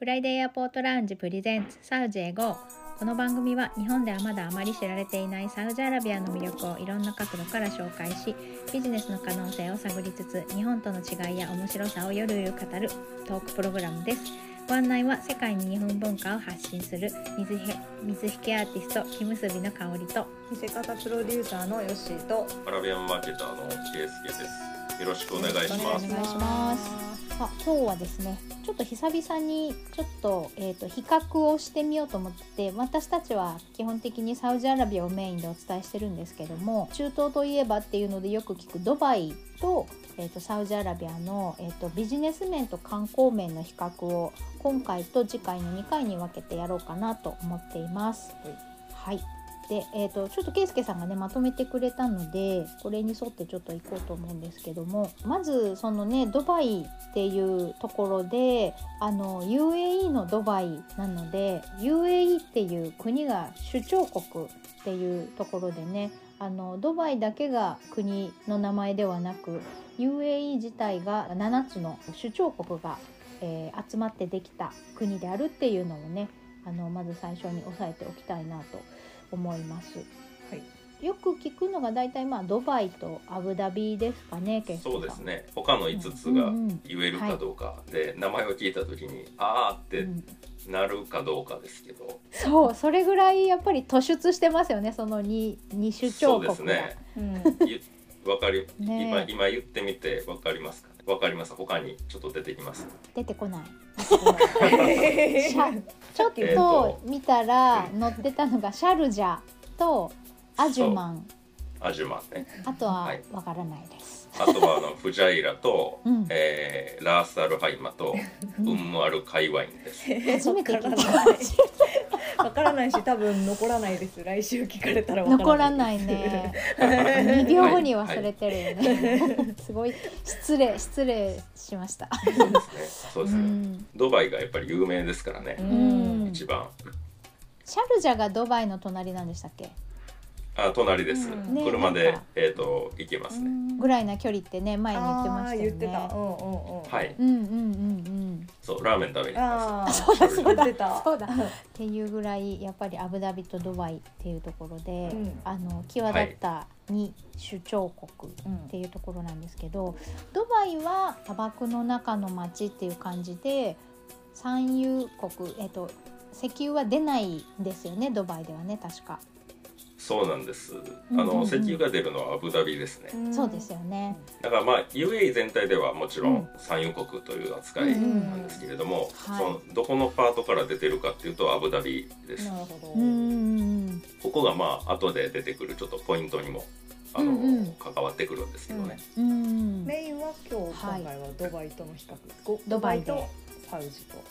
フライデーエアポートラウンジプレゼンツサウジへ GO この番組は日本ではまだあまり知られていないサウジアラビアの魅力をいろんな角度から紹介しビジネスの可能性を探りつつ日本との違いや面白さをゆるゆる語るトークプログラムですご案内は世界に日本文化を発信する水へ水引アーティスト木結びの香りと見せ方プロデューサーのヨッシーとアラビアンマーケターのケイスケです。よろしくお願いします。あ今日はですねちょっと久々にちょっと,、えー、と比較をしてみようと思って私たちは基本的にサウジアラビアをメインでお伝えしてるんですけども中東といえばっていうのでよく聞くドバイと,、えー、とサウジアラビアの、えー、とビジネス面と観光面の比較を今回と次回の2回に分けてやろうかなと思っています。はいで、えー、とちょっと圭介さんがねまとめてくれたのでこれに沿ってちょっと行こうと思うんですけどもまずそのねドバイっていうところであの UAE のドバイなので UAE っていう国が首長国っていうところでねあのドバイだけが国の名前ではなく UAE 自体が7つの首長国が、えー集まってできた国であるっていうのをねあのまず最初に押さえておきたいなと思います。はいよく聞くのが大体まあドバイとアブダビですかね、ケイスケさんそうです。ね。他の5つが言えるかどうかで、名前を聞いた時にあーってうんなるかどうかですけど、そう、それぐらいやっぱり突出してますよね、その二二首長そう国が。ですね。うん ゆわかり、ねえ今今言ってみてわかりますか？ね。わかります。他にちょっと出てきます。出てこない。ちょっえーとと見たら載ってたのがシャルジャとアジュマン、アジュマンね。あとははいわからないです。あとはあのフジャイラと、うんえーラースアルハイマとウンムアルカイワインです。初めて聞いたわからないわからないし多分残らないです来週聞かれたらわ残かららないね。2秒後に忘れてるよね。すごい失礼失礼しました。そうですね。そうですね。うんドバイがやっぱり有名ですからね。うん一番。シャルジャがドバイの隣なんでしたっけ？あ隣です、うん。ね車でなんか。えっ、と行けますね、ぐらいな距離ってね前に言ってましたよね。言ってた。うんうんうんはい。うんうんうんうん。そうラーメン食べに行きまああそうだそうだ言ってた。そうだ。っていうぐらいやっぱりアブダビとドバイっていうところで、うん。あの際立った2首長国うんっていうところなんですけど、ドバイは砂漠の中の町っていう感じで産油国えっと石油は出ないんですよねドバイではね確か、すそうなんです。あの、うんうん。うん石油が出るのはアブダビですね、ん。そうですよね。だからまあ UAE 全体ではもちろうん。ん産油国という扱いなんですけれども、うんそのどこのパートから出てるかっていうとアブダビです、なるほど。うんうんここがまあ後で出てくるちょっとポイントにもあの、うんうん。関わってくるんですけどね、うんうん。メインは今日はい。今回はドバイとの比較。ごドバイで。とサウジと。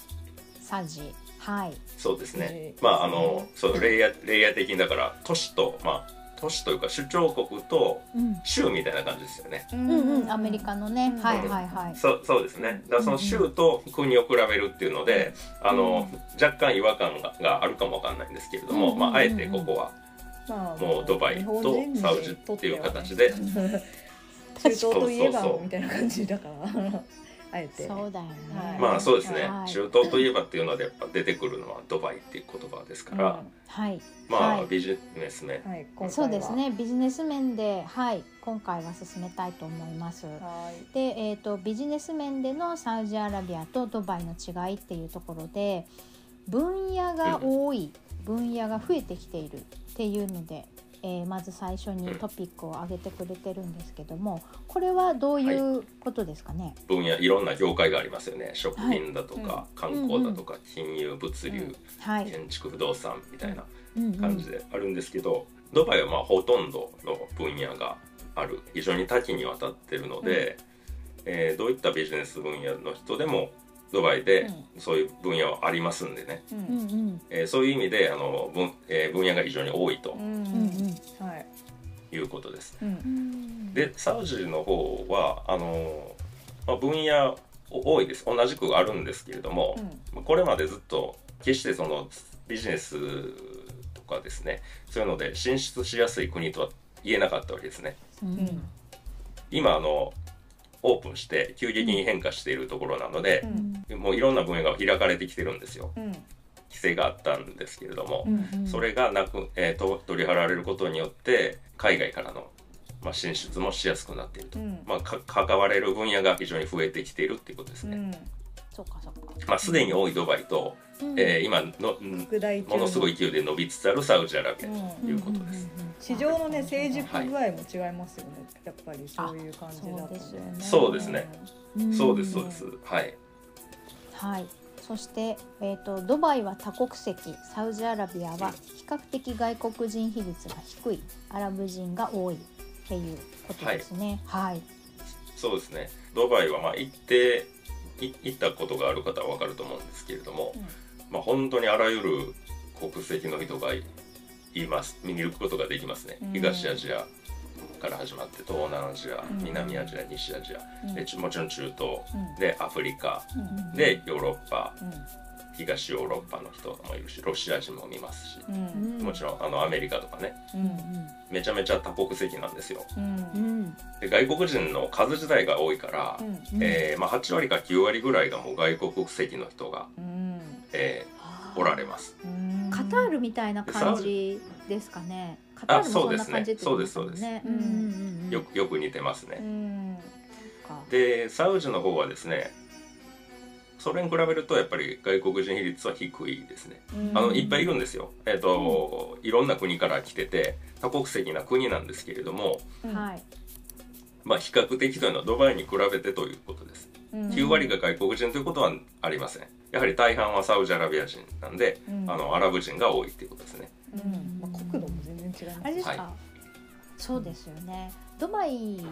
サジはい。そうですね。え。ーまああのそうレイヤーレイヤー的にだから都市とまあ都市というか首長国とうん。州みたいな感じですよね。ううん。うんアメリカのね、うん。はいはいはい。そうそうですね。だからその州と国を比べるっていうので、あの若干違和感ががあるかもわかんないんですけれども、うんまああえてここはまあもうドバイとサウジっていう形で。中東といえばそうそうそう。みたいな感じだからあえて。そうだよね。はい。まあそうですね。はい。中東といえばっていうのでやっぱ出てくるのはドバイっていう言葉ですから、はい。まはい。あビジネス面うんはい今回は。そうですね。ビジネス面で、はい、今回は進めたいと思います。はい。で、えっ、とビジネス面でのサウジアラビアとドバイの違いっていうところで、分野が多い、分野が増えてきているっていうので、えーまず最初にトピックを挙げてくれてるんですけども、これはどういうことですかね？分野いろんな業界がありますよね。食品だとか、は観光だとか、金融物流、はい。建築不動産みたいなうん。うん感じであるんですけど、ドバイはまあほとんどの分野がある。非常に多岐にわたってるので、えーどういったビジネス分野の人でもドバイでそういう分野はありますんでね、ううん。んうんえーそういう意味であの分,、えー分野が非常に多いとうん。うんうん。はい。いうことです。でサウジの方はあの、まあ、分野多いです。同じくあるんですけれども、これまでずっと決してそのビジネスとかですねそういうので進出しやすい国とは言えなかったわけですね。今あのオープンして急激に変化しているところなのでう、ん。もういろんな分野が開かれてきてるんですよ。うん。規制があったんですけれども、うんそれがなく、えーと取り払われることによって海外からの、まあ、進出もしやすくなっていると、うん。まあ、か関われる分野が非常に増えてきているっていうことですね。うん。そうかそうか、まあ、すでに多いドバイと、うんえー今のものすごい勢いで伸びつつあるサウジアラビアうんということです。市場のね成熟具合も違いますよね、やっぱりそういう感じだとそうですよねそうですねうんそうですそうです。はい。はい。そして、えー、とドバイは多国籍サウジアラビアは比較的外国人比率が低いアラブ人が多いっていうことですね。はい。そうですね。ドバイはまあ行ってい行ったことがある方はわかると思うんですけれども、まあ本当にあらゆる国籍の人がいいます。見ることができますね。うん。東アジアから始まって東南アジア、うん。南アジア、西アジア、うん。でちもちろん中東。うん。でアフリカ。うん。でヨーロッパ、うん。東ヨーロッパの人もいるし、ロシア人も見ますし、うん。もちろんあのアメリカとかね、うん。めちゃめちゃ多国籍なんですよ。で外国人の数自体が多いから、うん。えーまあ、8割か9割ぐらいがもう外国籍の人が、うんえーおられます。うんカタールみたいな感じですかね。カタールもそんな感じね。そうですねんうんうんよくよく似てますうね。でサウジの方はですねそれに比べるとやっぱり外国人比率は低いですね。あのいっぱいいるんですよ。えっ、と、いろんな国から来てて多国籍な国なんですけれども、うんはい。まあ比較的というのはドバイに比べてということです。うん9割が外国人ということはありません。やはり大半はサウジアラビア人なんで、うん。あのアラブ人が多いっていうことですね。うん。まあ、国土も全然違います。あれですか、はそうですよね。ドバイ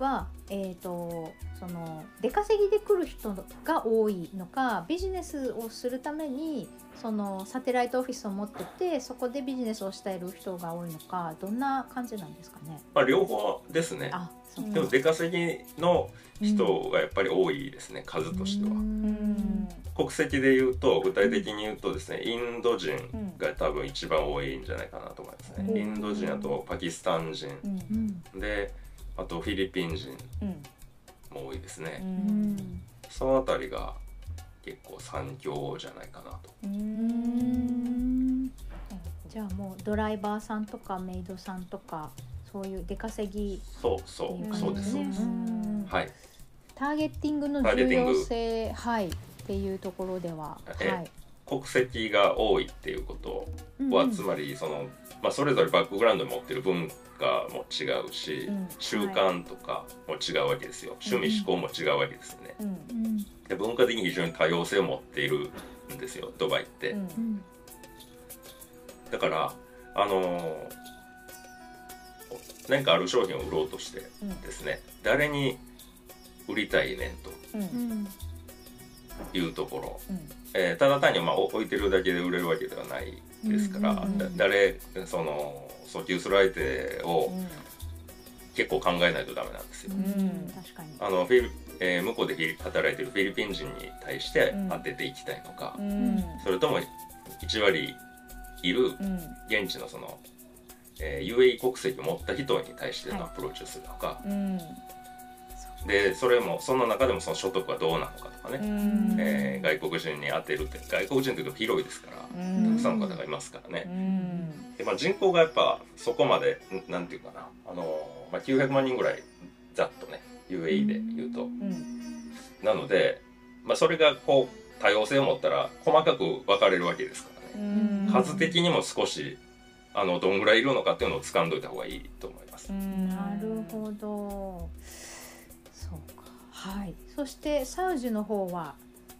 はえっ、とその出稼ぎで来る人が多いのか、ビジネスをするためにそのサテライトオフィスを持ってて、そこでビジネスをしている人が多いのか、どんな感じなんですかね？まあ両方ですね。あ、そうかでも出稼ぎの人がやっぱり多いですね、数としては。うん国籍で言うと具体的に言うとですねインド人が多分一番多いんじゃないかなと思いますね、うんインド人あとパキスタン人うんうんであとフィリピン人うん。も多いですうね、うん。んそのあたりが結構三強じゃないかなと。じゃあもうドライバーさんとかメイドさんとかそういう出稼ぎそうそううそうです、ね。うん。はい。ターゲッティングの重ターゲティング。要性はいっていうところでは、えはい、国籍が多いっていうことうんは、つまりその、まあ、それぞれバックグラウンドに持ってる文化も違うし、うん。習慣とかも違うわけですよ。趣味思考も違うわけですよね、うん。うん。で文化的に非常に多様性を持っているんですよドバイって、うん。うんだからあのー何かある商品を売ろうとしてうん。ですね誰に売りたいねんというところ、うん。えーただ単にまあ置いてるだけで売れるわけではないですから、うんうんうん。だ誰その訴求する相手を結構考えないとダメなんですよ。ん。確かに。あのフィリえー向こうで働いてるフィリピン人に対してうん。当てていきたいのか、うん。それとも1割いるうん。現地のその、えー UAE 国籍を持った人に対してのアプローチをするのか、うんでそれもその中でもその所得はどうなのかとかね、うん。えー外国人に当てるって外国人というと広いですから、うん。たくさんの方がいますからうね、ん。でまあ、人口がやっぱそこまでんなんていうかな、あのーまあ、900万人ぐらいざっとね UAE で言うと、うん。なので、まあ、それがこう多様性を持ったら細かく分かれるわけですからね、うん。数的にも少しあのどんぐらいいるのかっていうのを掴んどいた方がいいと思います。なるほどはい。そしてサウジの方は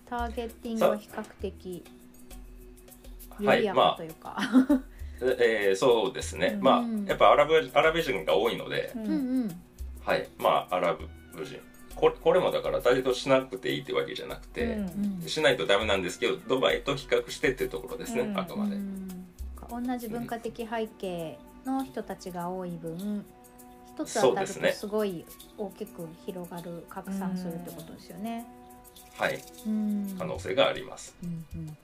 ターゲッティングは比較的緩やかというか、え ーそうですね、うん。まあやっぱアラブアラブ人が多いので、うんうん。うんはい。まあアラブ人。これこれもだからターゲットしなくていいってわけじゃなくて、うんしないとダメなんですけどドバイと比較してっていうところですね、うん。あくまで、うん。同じ文化的背景の人たちが多い分一つ当たるとすごい大きく広がる拡散するってことですよね。はい。うん。可能性があります、うんうん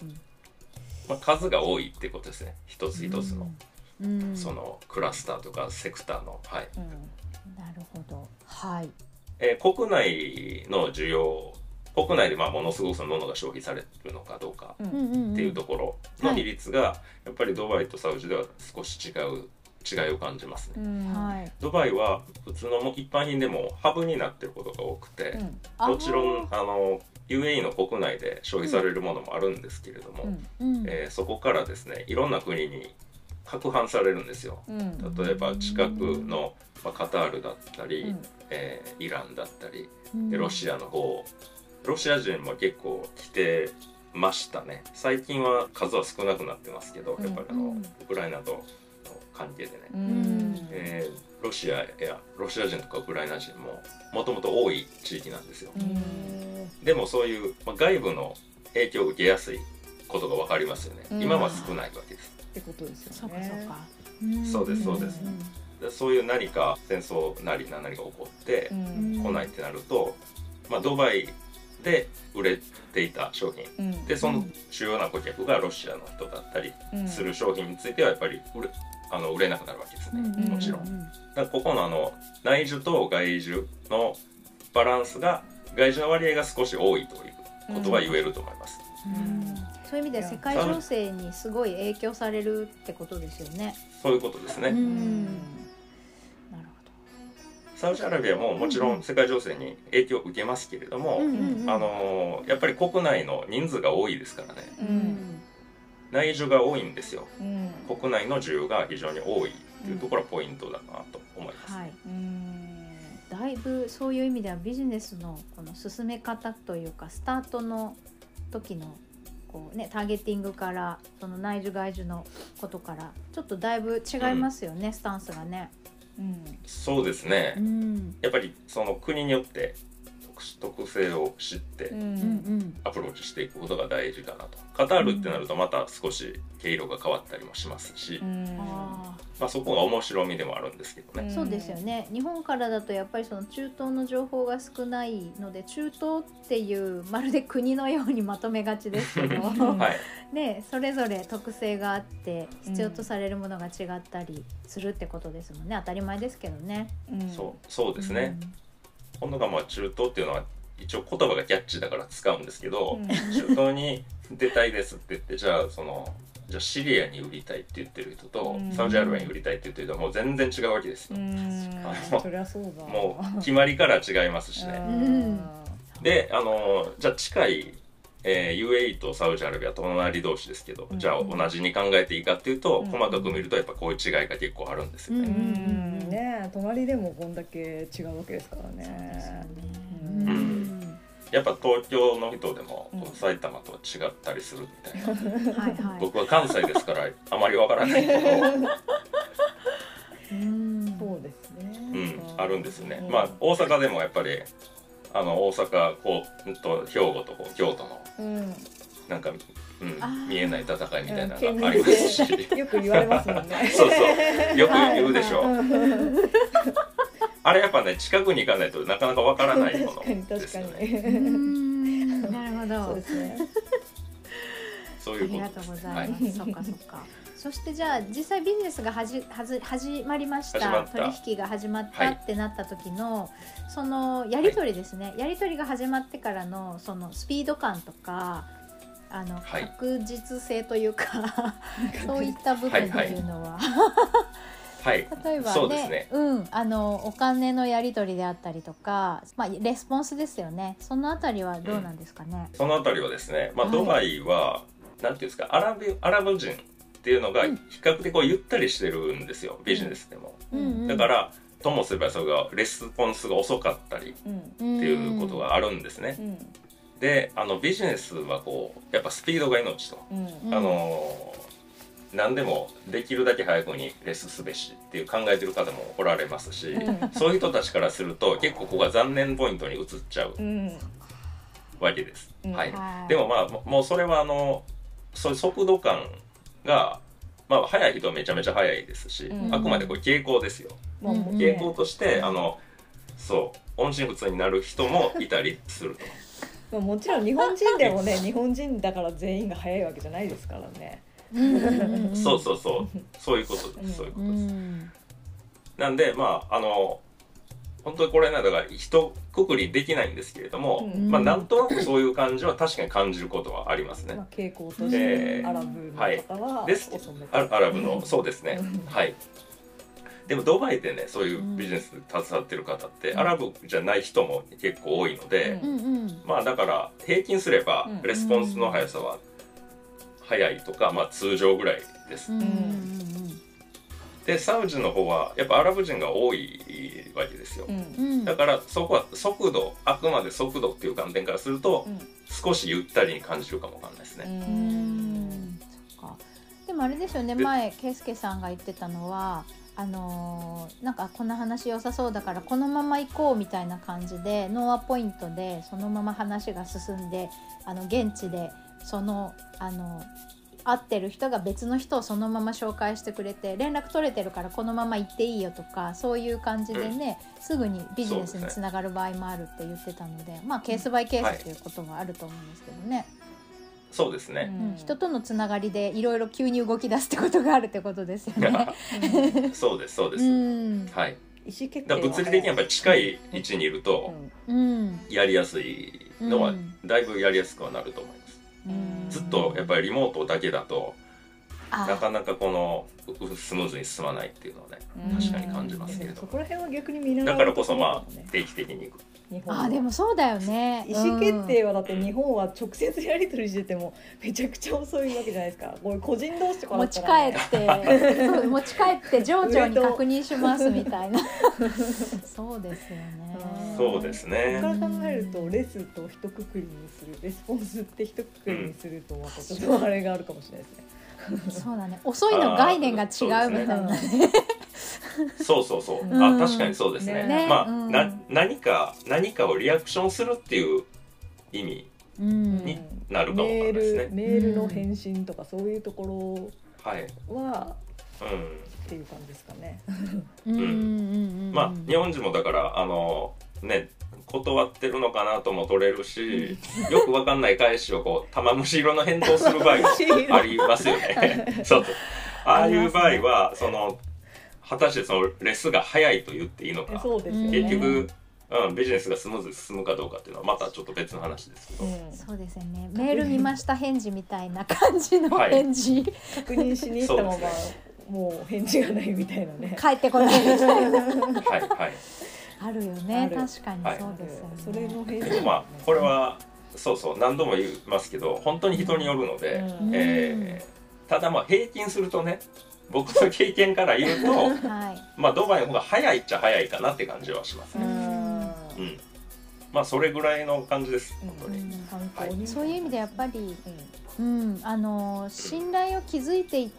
まあ、数が多いってことですね。一つ一つの、うん。うん。そのクラスターとかセクターの。はい。うん。なるほど。はい。えー国内の需要国内でまあものすごくそのものが消費されるのかどうかうんうんうんっていうところの比率がやっぱりドバイとサウジでは少し違う違いを感じますね。うん。はい。ドバイは普通の一般人でもハブになってることが多くて、うん。あもちろんあの UAE の国内で消費されるものもあるんですけれども、うん。うん。えーそこからですねいろんな国に拡販されるんですよ。うん。例えば近くの、まあ、カタールだったり、うん。えーイランだったりうん。でロシアの方ロシア人も結構来てましたね。最近は数は少なくなってますけどやっぱりあの、うん。ウクライナとの関係でね、うん。えーロシアやロシア人とかウクライナ人ももともと多い地域なんですよ、うん。でもそういう、まあ、外部の影響を受けやすいことが分かりますよね、うん。今は少ないわけです。ってことですよね。そうですそうです。ん。でそういう何か戦争なり何々が起こってうん。来ないってなると、まあ、ドバイで売れていた商品。うん。でその主要な顧客がロシアの人だったりうん。する商品についてはやっぱり売れあの売れなくなるわけですね、うんもちろん。うだからここのあの内需と外需のバランスが外需の割合が少し多いということは言えると思います。うんそういう意味では世界情勢にすごい影響されるってことですよね。そういうことですね。うんなるサウジアラビアももちろん世界情勢に影響を受けますけれども、ほど。うんうんあのーやっぱり国内の人数が多いですからねううんん内需が多いんですようん国内の需要が非常に多いっていうところはポイントだなと思います、はい。うんだいぶそういう意味ではビジネスのこの進め方というかスタートの時のこうねターゲティングからその内需外需のことからちょっとだいぶ違いますよね、スタンスがね。うんそうですね、ん。やっぱりその国によって特特性を知ってうん。うんうん。アプローチしていくことが大事かなと。カタールってなるとまた少し毛色が変わったりもしますし、うん。あまあ、そこが面白みでもあるんですけどね、あ、そうですよね。日本からだとやっぱりその中東の情報が少ないので中東っていうまるで国のようにまとめがちですけど、ん はい。ね、それぞれ特性があって必要とされるものが違ったりするってことですもんね。当たり前ですけどね。うん。そうそうですね、今度がまあ中東っていうのは一応言葉がキャッチーだから使うんですけど、うん。中東に出たいですって言ってじゃあそのじゃあシリアに売りたいって言ってる人と、うん。サウジアラビアに売りたいって言ってる人はもう全然違うわけです。よ、もう決まりから違いますしね、ん。であのじゃあ近い、えー UAE とサウジアラビア隣同士ですけど、うん。じゃあ同じに考えていいかっていうと、うん。細かく見るとやっぱこういう違いが結構あるんですよね、うん。うん。ねえ隣でもこんだけ違うわけですからね。うんうん。やっぱ東京の人でも、うん。埼玉とは違ったりするみたいな。はいはい。僕は関西ですからあまりわからないけど、うん。そうですね。うん、あるんですね、うん。まあ大阪でもやっぱりあの大阪こううんと兵庫とこう京都のうんなんか、うん見えない戦いみたいなうんのがありますし、よく言われますもんね。そうそう。よく言うでしょ、う。んあれやっぱね近くに行かないとなかなかわからないもの確かに確かですよねなるほそうどで。すね。そうありがいうこと。ですとうございます。はい。そっかそっか。そしてじゃあ実際ビジネスがはじはず始まりました。取引が始まったはい。ってなった時の、そのやり取りですね、やり取りが始まってからのそのスピード感とかあの、はい。確実性というか そういった部分っていうのは、はい。例えばそうねね。うん、あのお金のやり取りであったりとか、まあ、レスポンスですよね。そのあたりはどうなんですかね？そのあたりはですね、まあ、はい。ドバイは、なんていうんですかアラブアラブ人っていうのがうん。比較的こうゆったりしてるんですよビジネスでも、だからともすればそれがレスポンスが遅かったりっうん。ていうことがあるんですね、うん。であのビジネスはこうやっぱスピードが命と、うん。うん。あの何でもできるだけ早くにレスすべしっていう考えてる方もおられますし、うん。そういう人たちからすると結構ここが残念ポイントに移っちゃううん。わけです、うん。はい。はい。でもまあももうそれはあのそういう速度感がまあ速い人はめちゃめちゃ速いですし、うん。あくまでこれ傾向ですよ、まあうん傾向としてあのそう音信不通になる人もいたりすると。まあもちろん日本人でもね 日本人だから全員が早いわけじゃないですからね。そうそうそう。そういうことです、うんそういうこうとです、ん。なんでまああの本当にこれねだから一括りできないんですけれども、うん。まあなんとなくそういう感じは確かに感じることはありますね。まあ、傾向としてえーアラブの方はです。遅めてアアラブの そうですね。うん。はい。でもドバイでねそういうビジネスで携わってる方って、うん。アラブじゃない人も結構多いので、うんまあだから平均すればうん。レスポンスの速さは速いとか、まあ通常ぐらいです、うんうんでサウジの方はやっぱアラブ人が多いわけですよ、うん。だからそこは速度あくまで速度っていう観点からするとうん。少しゆったりに感じるかもわかんないですね、うん。そっか。でもあれですよねで前圭介さんが言ってたのはあのーなんかこんな話良さそうだからこのまま行こうみたいな感じでノーアポイントでそのまま話が進んであの現地でそのあの会ってる人が別の人をそのまま紹介してくれて連絡取れてるからこのまま行っていいよとかそういう感じでね、すぐにビジネスにつながる場合もあるって言ってたのでまあケースバイケースということがあると思うんですけどね。そうですね、うん、人とのつながりでいろいろ急に動き出すってことがあるってことですよね。そうですそうです、うん、はい。意思決定だから物理的にやっぱり近い位置にいるとうん、やりやすいのはうん。だいぶやりやすくはなると思います、うんずっとやっぱりリモートだけだとあなかなかこのうスムーズに進まないっていうのはねうん確かに感じますけれどそこら辺は逆に見習うだからこそまあ定期的に行く日本はあでもそうだよね。意思決定はだって日本は直接やり取りしててもめちゃくちゃ遅いわけじゃないですかこう個人同士とかだっうん持ち帰って、そう持ち帰って上長に確認しますみたいな。そうですよね。そうですそねこから考えるとレスと一括りにするレスポンスって一括りにするとまたちょっとあれがあるかもしれないですね。そうだね。遅いの概念が違うみたいな。そうそうそう、うん。あ確かにそうですね。ね。まあ、うん。な何か何かをリアクションするっていう意味うん。になるかもですね。ルメールの返信とかそういうとこはい、ろはうん、っていう感じですかね。うん。まあ日本人もだからあのね断ってるのかなとも取れるしよくわかんない返しをこう玉虫色の返答する場合もありますよね。そう。ああいう場合はその果たしてそのレスが早いと言っていいのかそうですよね。結局、うん、ビジネスがスムーズに進むかどうかっていうのはまたちょっと別の話ですけど、うんそうですよね。メール見ました返事みたいな感じのはい返事、確認しに行ったままもう返事がないみたいなね。帰ってこないみたいな。はいはい。あるよあね。る確かにはいそうですよね。それの返事でもまあこれはそうそう何度も言いますけど本当に人によるので、うんえーただまあ平均するとね僕の経験から言うとはい。まあドバイの方が早いっちゃ早いかなって感じはします。うね。ん。うん。まあそれぐらいの感じです。うん。本当に。参考にそういう意味でやっぱり、ううん、あの信頼を築いてい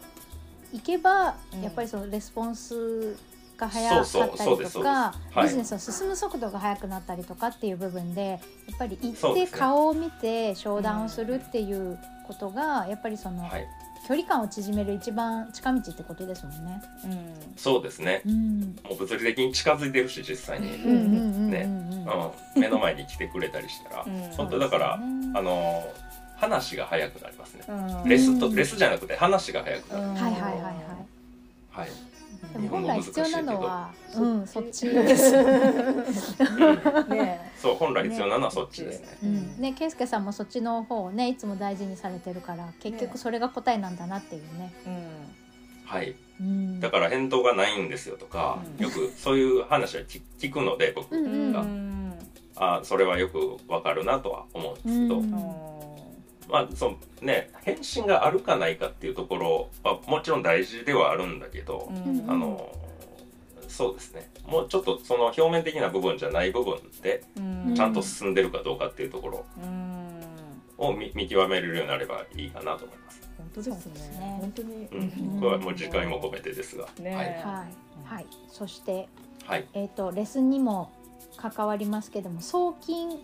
いけば、うん。やっぱりそのレスポンスが早かったりとかはい。ビジネスの進む速度が速くなったりとかっていう部分でやっぱり行って顔を見て商談をするっていうことがやっぱりそのはい。距離感を縮める一番近道ってことですもんね。んうんそうですね。うんもう物理的に近づいてるし実際に、ねうん、目の前に来てくれたりしたら、うん本当だから、ねあの話が早くなりますね。うんレスとレスじゃなくて話が早くなる。うんはいはいはいはい。はい。でも本来必要なのは、うん、そっちです。ね。そう本来必要なのはそっちですね。うん、ね、圭介さんもそっちの方をね、いつも大事にされてるから、結局それが答えなんだなっていうね。うん。はい。うん、だから返答がないんですよとか、うん。よくそういう話は聞聞くので僕うんうあそれはよくわかるなとは思うんですけど、うんまあそのね返信があるかないかっていうところはもちろん大事ではあるんだけど、うん。あのそうですね。もうちょっとその表面的な部分じゃない部分でうん。ちゃんと進んでるかどうかっていうところうん。を見見極めれるようになればいいかなと思います。本当ですね。ね。本当に。うん、これはもう次回も込めてですが、ねはい、はい、はい、そして、はい、えっ、と、レッスンにも関わりますけども、送金。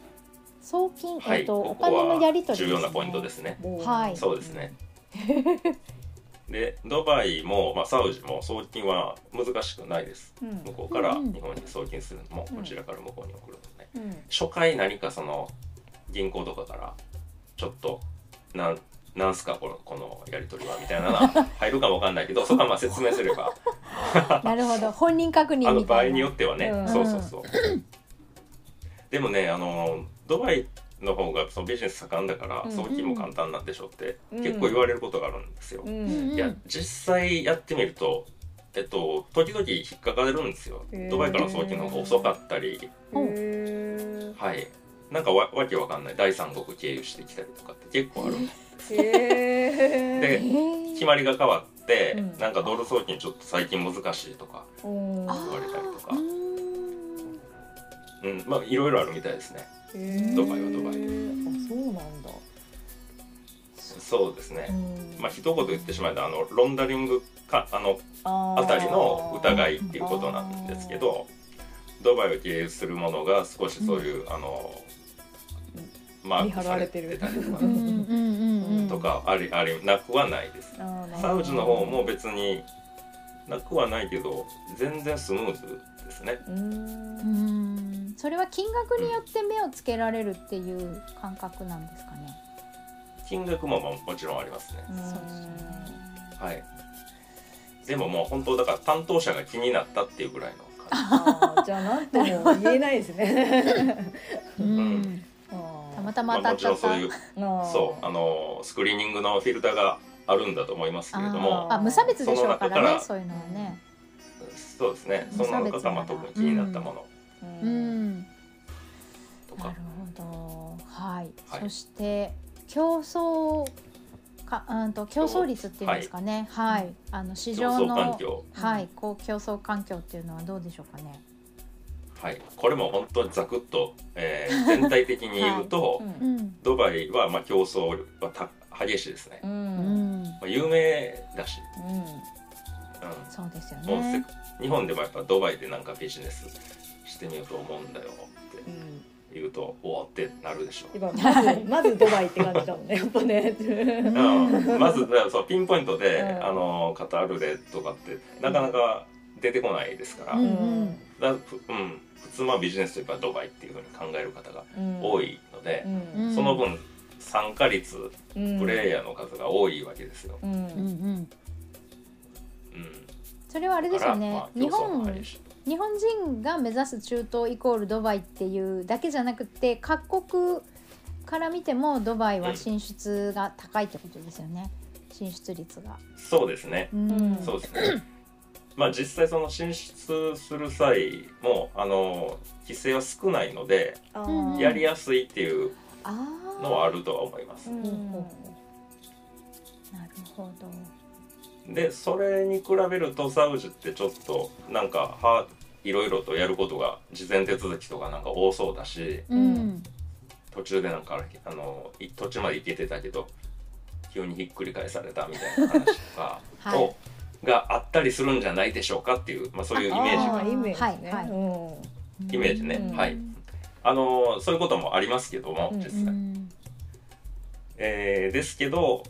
送金、はいえっ、と、お金のやり取りね。重要なポイントですね。もはい。そうですね。でドバイも、まあ、サウジも送金は難しくないです。うん。向こうから日本に送金するのもうん。こちらから向こうに送るので、うん。初回何かその銀行とかからちょっとなんなんすかこのこのやり取りはみたいなのが 入るかもわかんないけどそこはまあ説明すれば。なるほど。本人確認あの場合みたいなによってはね、うん。そうそうそう。でもねあのドバイの方がそのビジネス盛んだからうん。送金も簡単なんでしょって、うん。結構言われることがあるんですよ、ううんん。いや実際やってみるとえっと時々引っかかれるんですよ。ドバイからの送金の方が遅かったり。へはい。なんかわわけわかんない。第三国経由してきたりとかって結構ある。ん ですでえー決まりが変わって、うん。なんかドル送金ちょっと最近難しいとか言われたりとうかうん。まあいろいろあるみたいですね。ドバイはドバイ。あそうなんだ。そうですね、うん。まあ一言言ってしまえばあのロンダリングかあのああたりの疑いっていうことなんですけどドバイを経由するものが少しそういう、あのマークされてたりとかうんうんうんうんとかありありなくはないです。サウジの方も別になくはないけど全然スムーズですね。ううんんそれは金額によって目をつけられるっていう感覚なんですかね。金額もももちろんありますねそうですよね。はいでももう本当だから担当者が気になったっていうぐらいの感あーじゃあなんとも言えないですねうん。たまたじ、ままあ、当たっちゃった。もちろんそういうそうあのスクリーニングのフィルターがあるんだと思いますけれどもあ無差別でしょうからその中からねそういうのはね。そうですねその中からまあ特に気になったものううんなる、ほど。はい。はいそして競争かうんと競争率っていうんですかね。はい。あの市競争場の環境はいこう競争環境っていうのはどうでしょうかね。はいこれも本当にざくっと、えー 全体的に言うと、ううんん。ドバイはまあ競争はた激しいですね、ううんん。まあ、有名だし、うんうそうですよね。日本でもやっぱドバイでなんかビジネスしてみようと思うんだよってうん。言うとおおってなるでしょ。まずまずドバイって感じだもんねやっぱね。うん、まずだからそうピンポイントで、うんあのカタールでとかってなかなか出てこないですから、うんうんだふうん、普通まあビジネスといえばドバイっていうふうに考える方が多い、いのでう、んうんその分参加率うん、プレイヤーの数が多いわけですよ。うんうんうん。うん、それはあれですよね。まあ競争も本日本人が目指す中東イコールドバイっていうだけじゃなくて各国から見てもドバイは進出が高いってことですよね。進出率が。そうですね。うん。そうですね。まあ実際その進出する際もあの規制は少ないのでやりやすいっていうのはあるとは思います。う。ん。なるほど。でそれに比べるとサウジってちょっとなんかはいろいろとやることが事前手続きとかなんか多そうだしうん。途中でなんかあのい途中まで行けてたけど急にひっくり返されたみたいな話とか はい。を、があったりするんじゃないでしょうかっていう、まあ、そういうイメージが。イメージね、はいイメージね。うん。はい。あのそういうこともありますけどもうん実際、うん。えーですけど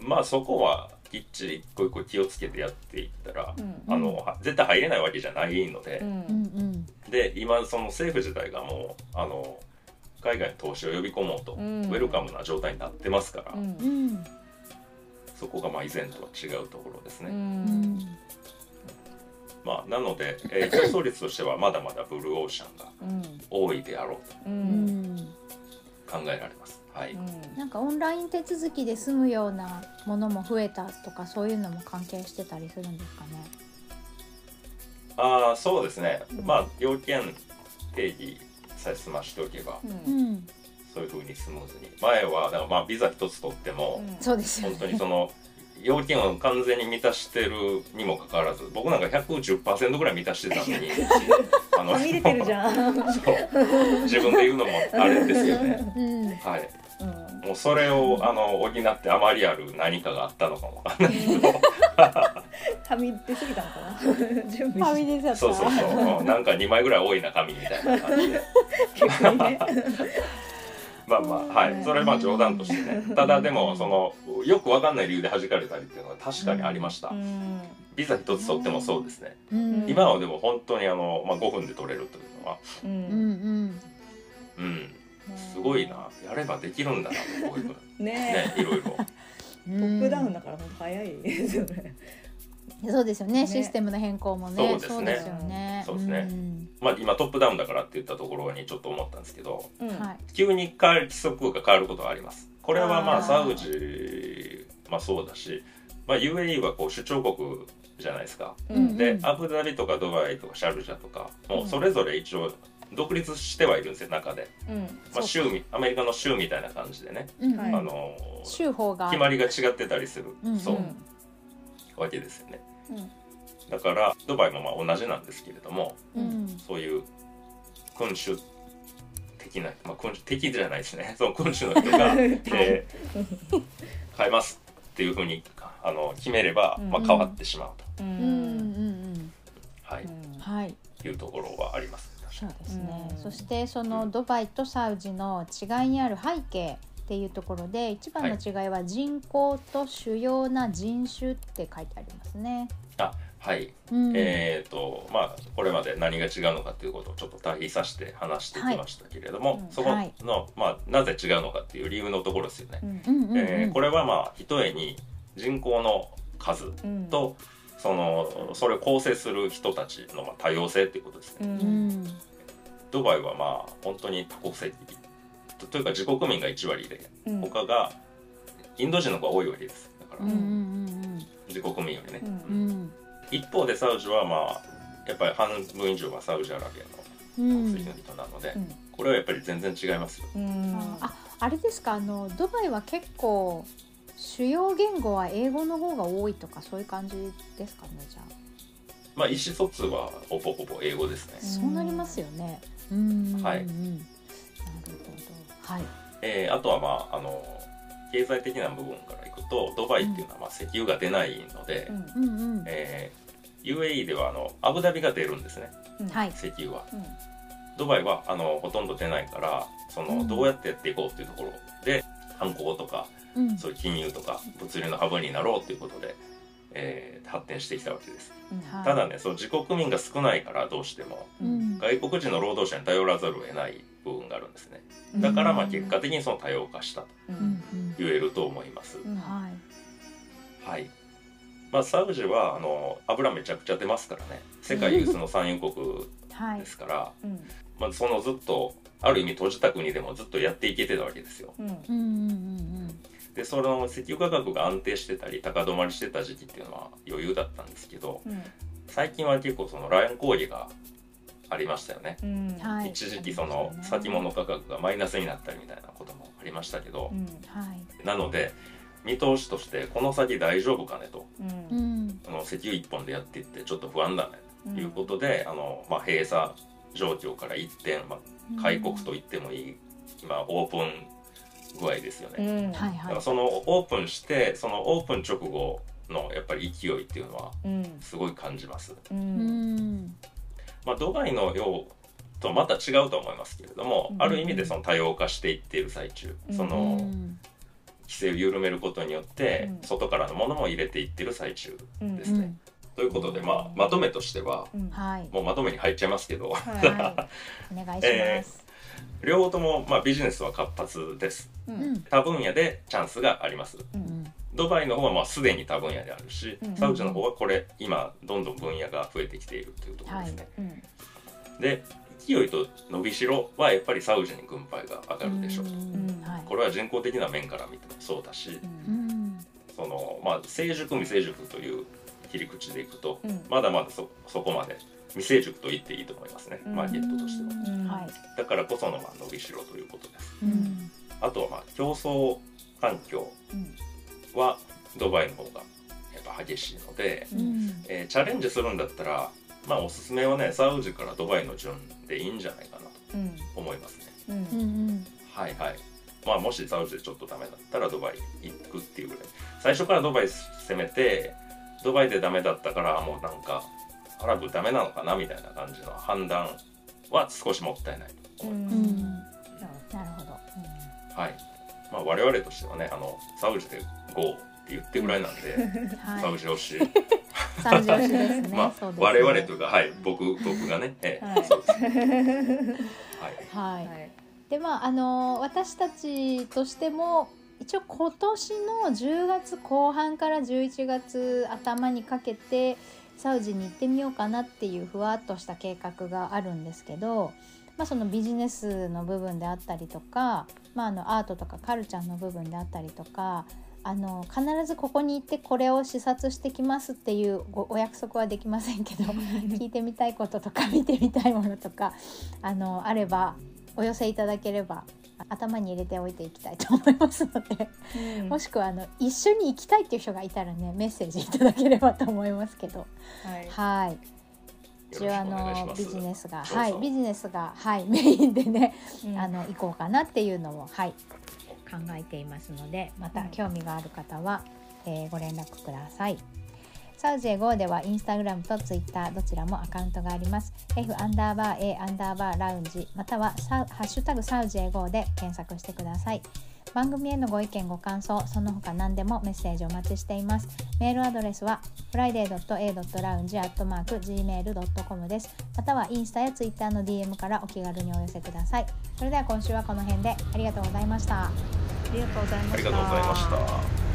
まあそこはきっちり一個一個気をつけてやっていったら、うん。あのは絶対入れないわけじゃないので。う、ん。で今その政府自体がもうあの海外の投資を呼び込もうと、うん。ウェルカムな状態になってますから、そこがまあ以前とは違うところですね。まあ、なので、えー競争率としてはまだまだブルーオーシャンがうん。多いであろうと考えられます。はい、なんかオンライン手続きで済むようなものも増えたとかそういうのも関係してたりするんですかね？ああそうですね、うん。まあ要件定義さえ済ましておけばうん。うんうん、そういうふうにスムーズに。前はだからまあビザ一つ取っても、そうですよ本当にね。その要件を完全に満たしてるにもかかわらず僕なんか110%ぐらい満たしてたのにあのはみ出てるじゃん、うん、そう。自分で言うのもあれですよね。うん、はいもうそれをあの補ってあまりある何かがあったのかもわかんないけど。はみ出すぎたのかな？準備し。はみ出ちゃった。そうそうそう。うんなんか2枚ぐらい多いな紙みたいな感じで。逆にね。まあまあはい。それはまあ冗談としてね。ただでもそのよくわかんない理由で弾かれたりっていうのは確かにありました。うん。ビザ一つ取ってもそうですね。うん、今はでも本当にあの、まあ、5分で取れるというのは。ううんん。うんすごいな。やればできるんだなとこういうの。ね。ねいろいろ。うん。トップダウンだから本当早いですよね。そうですよね。ね。システムの変更もねそうですね。よね。そうですね。ん。まあ今トップダウンだからって言ったところにちょっと思ったんですけどうん。はい。急に変わる規則が変わることはあります。これはまあサウジまあそうだし、まあ、UAE はこう首長国じゃないですか。うん。でアブダビとかドバイとかシャルジャとかもうそれぞれ一応独立してはいるんですよ中で、うん。まあ、州みアメリカの州みたいな感じでね、うん。はい。あの州法が。決まりが違ってたりする、うんそう。うんわけですよね。うん。だからドバイもまあ同じなんですけれどもうん。そういう君主的な、まあ、君主的じゃないですね。その君主の人が、えー変えますっていうふうにあの決めれば、うんまあ、変わってしまうと、ううんうんうん。はい。うん。はい。いうところはありますそうですね、うん。そしてそのドバイとサウジの違いにある背景っていうところで一番の違いは人口と主要な人種って書いてありますね。あはい、うん。えっ、とまあこれまで何が違うのかっていうことをちょっと対比させて話してきましたけれども、はいそこの、はい。まあ、なぜ違うのかっていう理由のところですよね。これはまあひとえに人口の数うん。と、そのそれを構成する人たちのまあ多様性っていうことですね。ううんんドバイはまあ本当に多国籍とというか自国民が1割でうん。他がインド人の方が多いわけです。だからうんうん自国民よりね、うんうん。うん一方でサウジはまあやっぱり半分以上はサウジアラビアのうん。国籍の人なので、うん。これはやっぱり全然違いますよ。うん。ああれですかあのドバイは結構主要言語は英語の方が多いとかそういう感じですかねじゃあ、まあ意思疎通はほぼほぼ英語ですね、そうなりますよね。うんはいうん。うんなるほど。はい。えーあとはまああの経済的な部分からいくとドバイっていうのはまあ石油が出ないので、うんえー UAE ではあのアブダビが出るんですね。石油は。うん。ドバイはあのほとんど出ないからその、うん。どうやってやっていこうっていうところで観光とかうん。そういう金融とか物流のハブになろうということで、えー発展してきたわけです。うん。はいただねその自国民が少ないからどうしてもうん。外国人の労働者に頼らざるを得ない部分があるんですね。だからまあ結果的にその多様化したと言えると思います、うん。はい。はい。まあサウジはあの油めちゃくちゃ出ますからね。世界有数の産油国はい。ですから、うん。まあ、そのずっとある意味閉じた国でもずっとやっていけてたわけですよ。うんうんうんうんでその石油価格が安定してたり高止まりしてた時期っていうのは余裕だったんですけどうん。最近は結構そのライオン抗議がありましたよね、うん。うんはい。一時期その先物価格がマイナスになったりみたいなこともありましたけどう、ん。はい。なので見通しとしてこの先大丈夫かねとううん。んあの石油一本でやっていってちょっと不安だね。うん。ということで、あのまあ、閉鎖状況から一転、まあ、開国と言ってもいい今オープン具合ですよね、うん。はいはい。だからそのオープンしてそのオープン直後のやっぱり勢いっていうのはうん。すごい感じます、ううん。んまあ、ドバイのようとまた違うと思いますけれども、うん。ある意味でその多様化していっている最中、うん。そのうん規制を緩めることによって、うん。外からのものも入れていってる最中うんですね。ということで、まあ、まとめとしてはうん。はい。もうまとめに入っちゃいますけど。はい。はい。お願いします 両方とも、まあ、ビジネスは活発です。ううん。ん多分野でチャンスがあります。ううん。んドバイの方はまあすでに多分野であるし、うんサウジの方はこれ今どんどん分野が増えてきているというところですね、うん。で勢いと伸びしろはやっぱりサウジに軍配が上がるでしょうと、うんはい。これは人工的な面から見てもそうだし、うん。そのまあ成熟未成熟という切り口でいくと、うん。まだまだそそこまで未成熟と言っていいと思いますね、うん。マーケットとしては。だからこそのまあ伸びしろということです。うん。あとはまあ競争環境うん。はドバイの方がやっぱ激しいので、うん。えーチャレンジするんだったらまあおすすめはねサウジからドバイの順でいいんじゃないかなとうん。思いますね。うん。うんうん。はいはい。まあもしサウジでちょっとダメだったらドバイ行くっていうぐらい。最初からドバイ攻めてドバイでダメだったからもうなんかアラブダメなのかなみたいな感じの判断は少しもったいないと思います、うん。なるほどはい。まあ我々としてはねあのサウジで GO って言ってぐらいなんで、サはい。ウジ推し。三条市ですね。まあ、ね。我々というかはい僕僕がね、ええはい。そうです。はい。はい。はいでまああの私たちとしても一応今年の10月後半から11月頭にかけてサウジに行ってみようかなっていうふわっとした計画があるんですけど、まあ、そのビジネスの部分であったりとか、まあ、あのアートとかカルチャーの部分であったりとかあの必ずここに行ってこれを視察してきますっていうごお約束はできませんけど 聞いてみたいこととか見てみたいものとかあのあればお寄せいただければ頭に入れておいていきたいと思いますので、うん。もしくはあの一緒に行きたいっていう人がいたらねメッセージいただければと思いますけど。はい。は一応あのビジネスがはいビジネスがはいメインでねうん。あの行こうかなっていうのをはい考えていますのでまたうん興味がある方は、えーご連絡ください。サウジエ GO ではインスタグラムとツイッターどちらもアカウントがあります。F アンダーバー A アンダーバーラウンジまたはサウハッシュタグサウジエ GO で検索してください。番組へのご意見ご感想その他何でもメッセージお待ちしています。メールアドレスは friday.a.lounge.gmail.com です。またはインスタやツイッターの DM からお気軽にお寄せください。それでは今週はこの辺でありがとうございました。ありがとうございましたありがとうございました。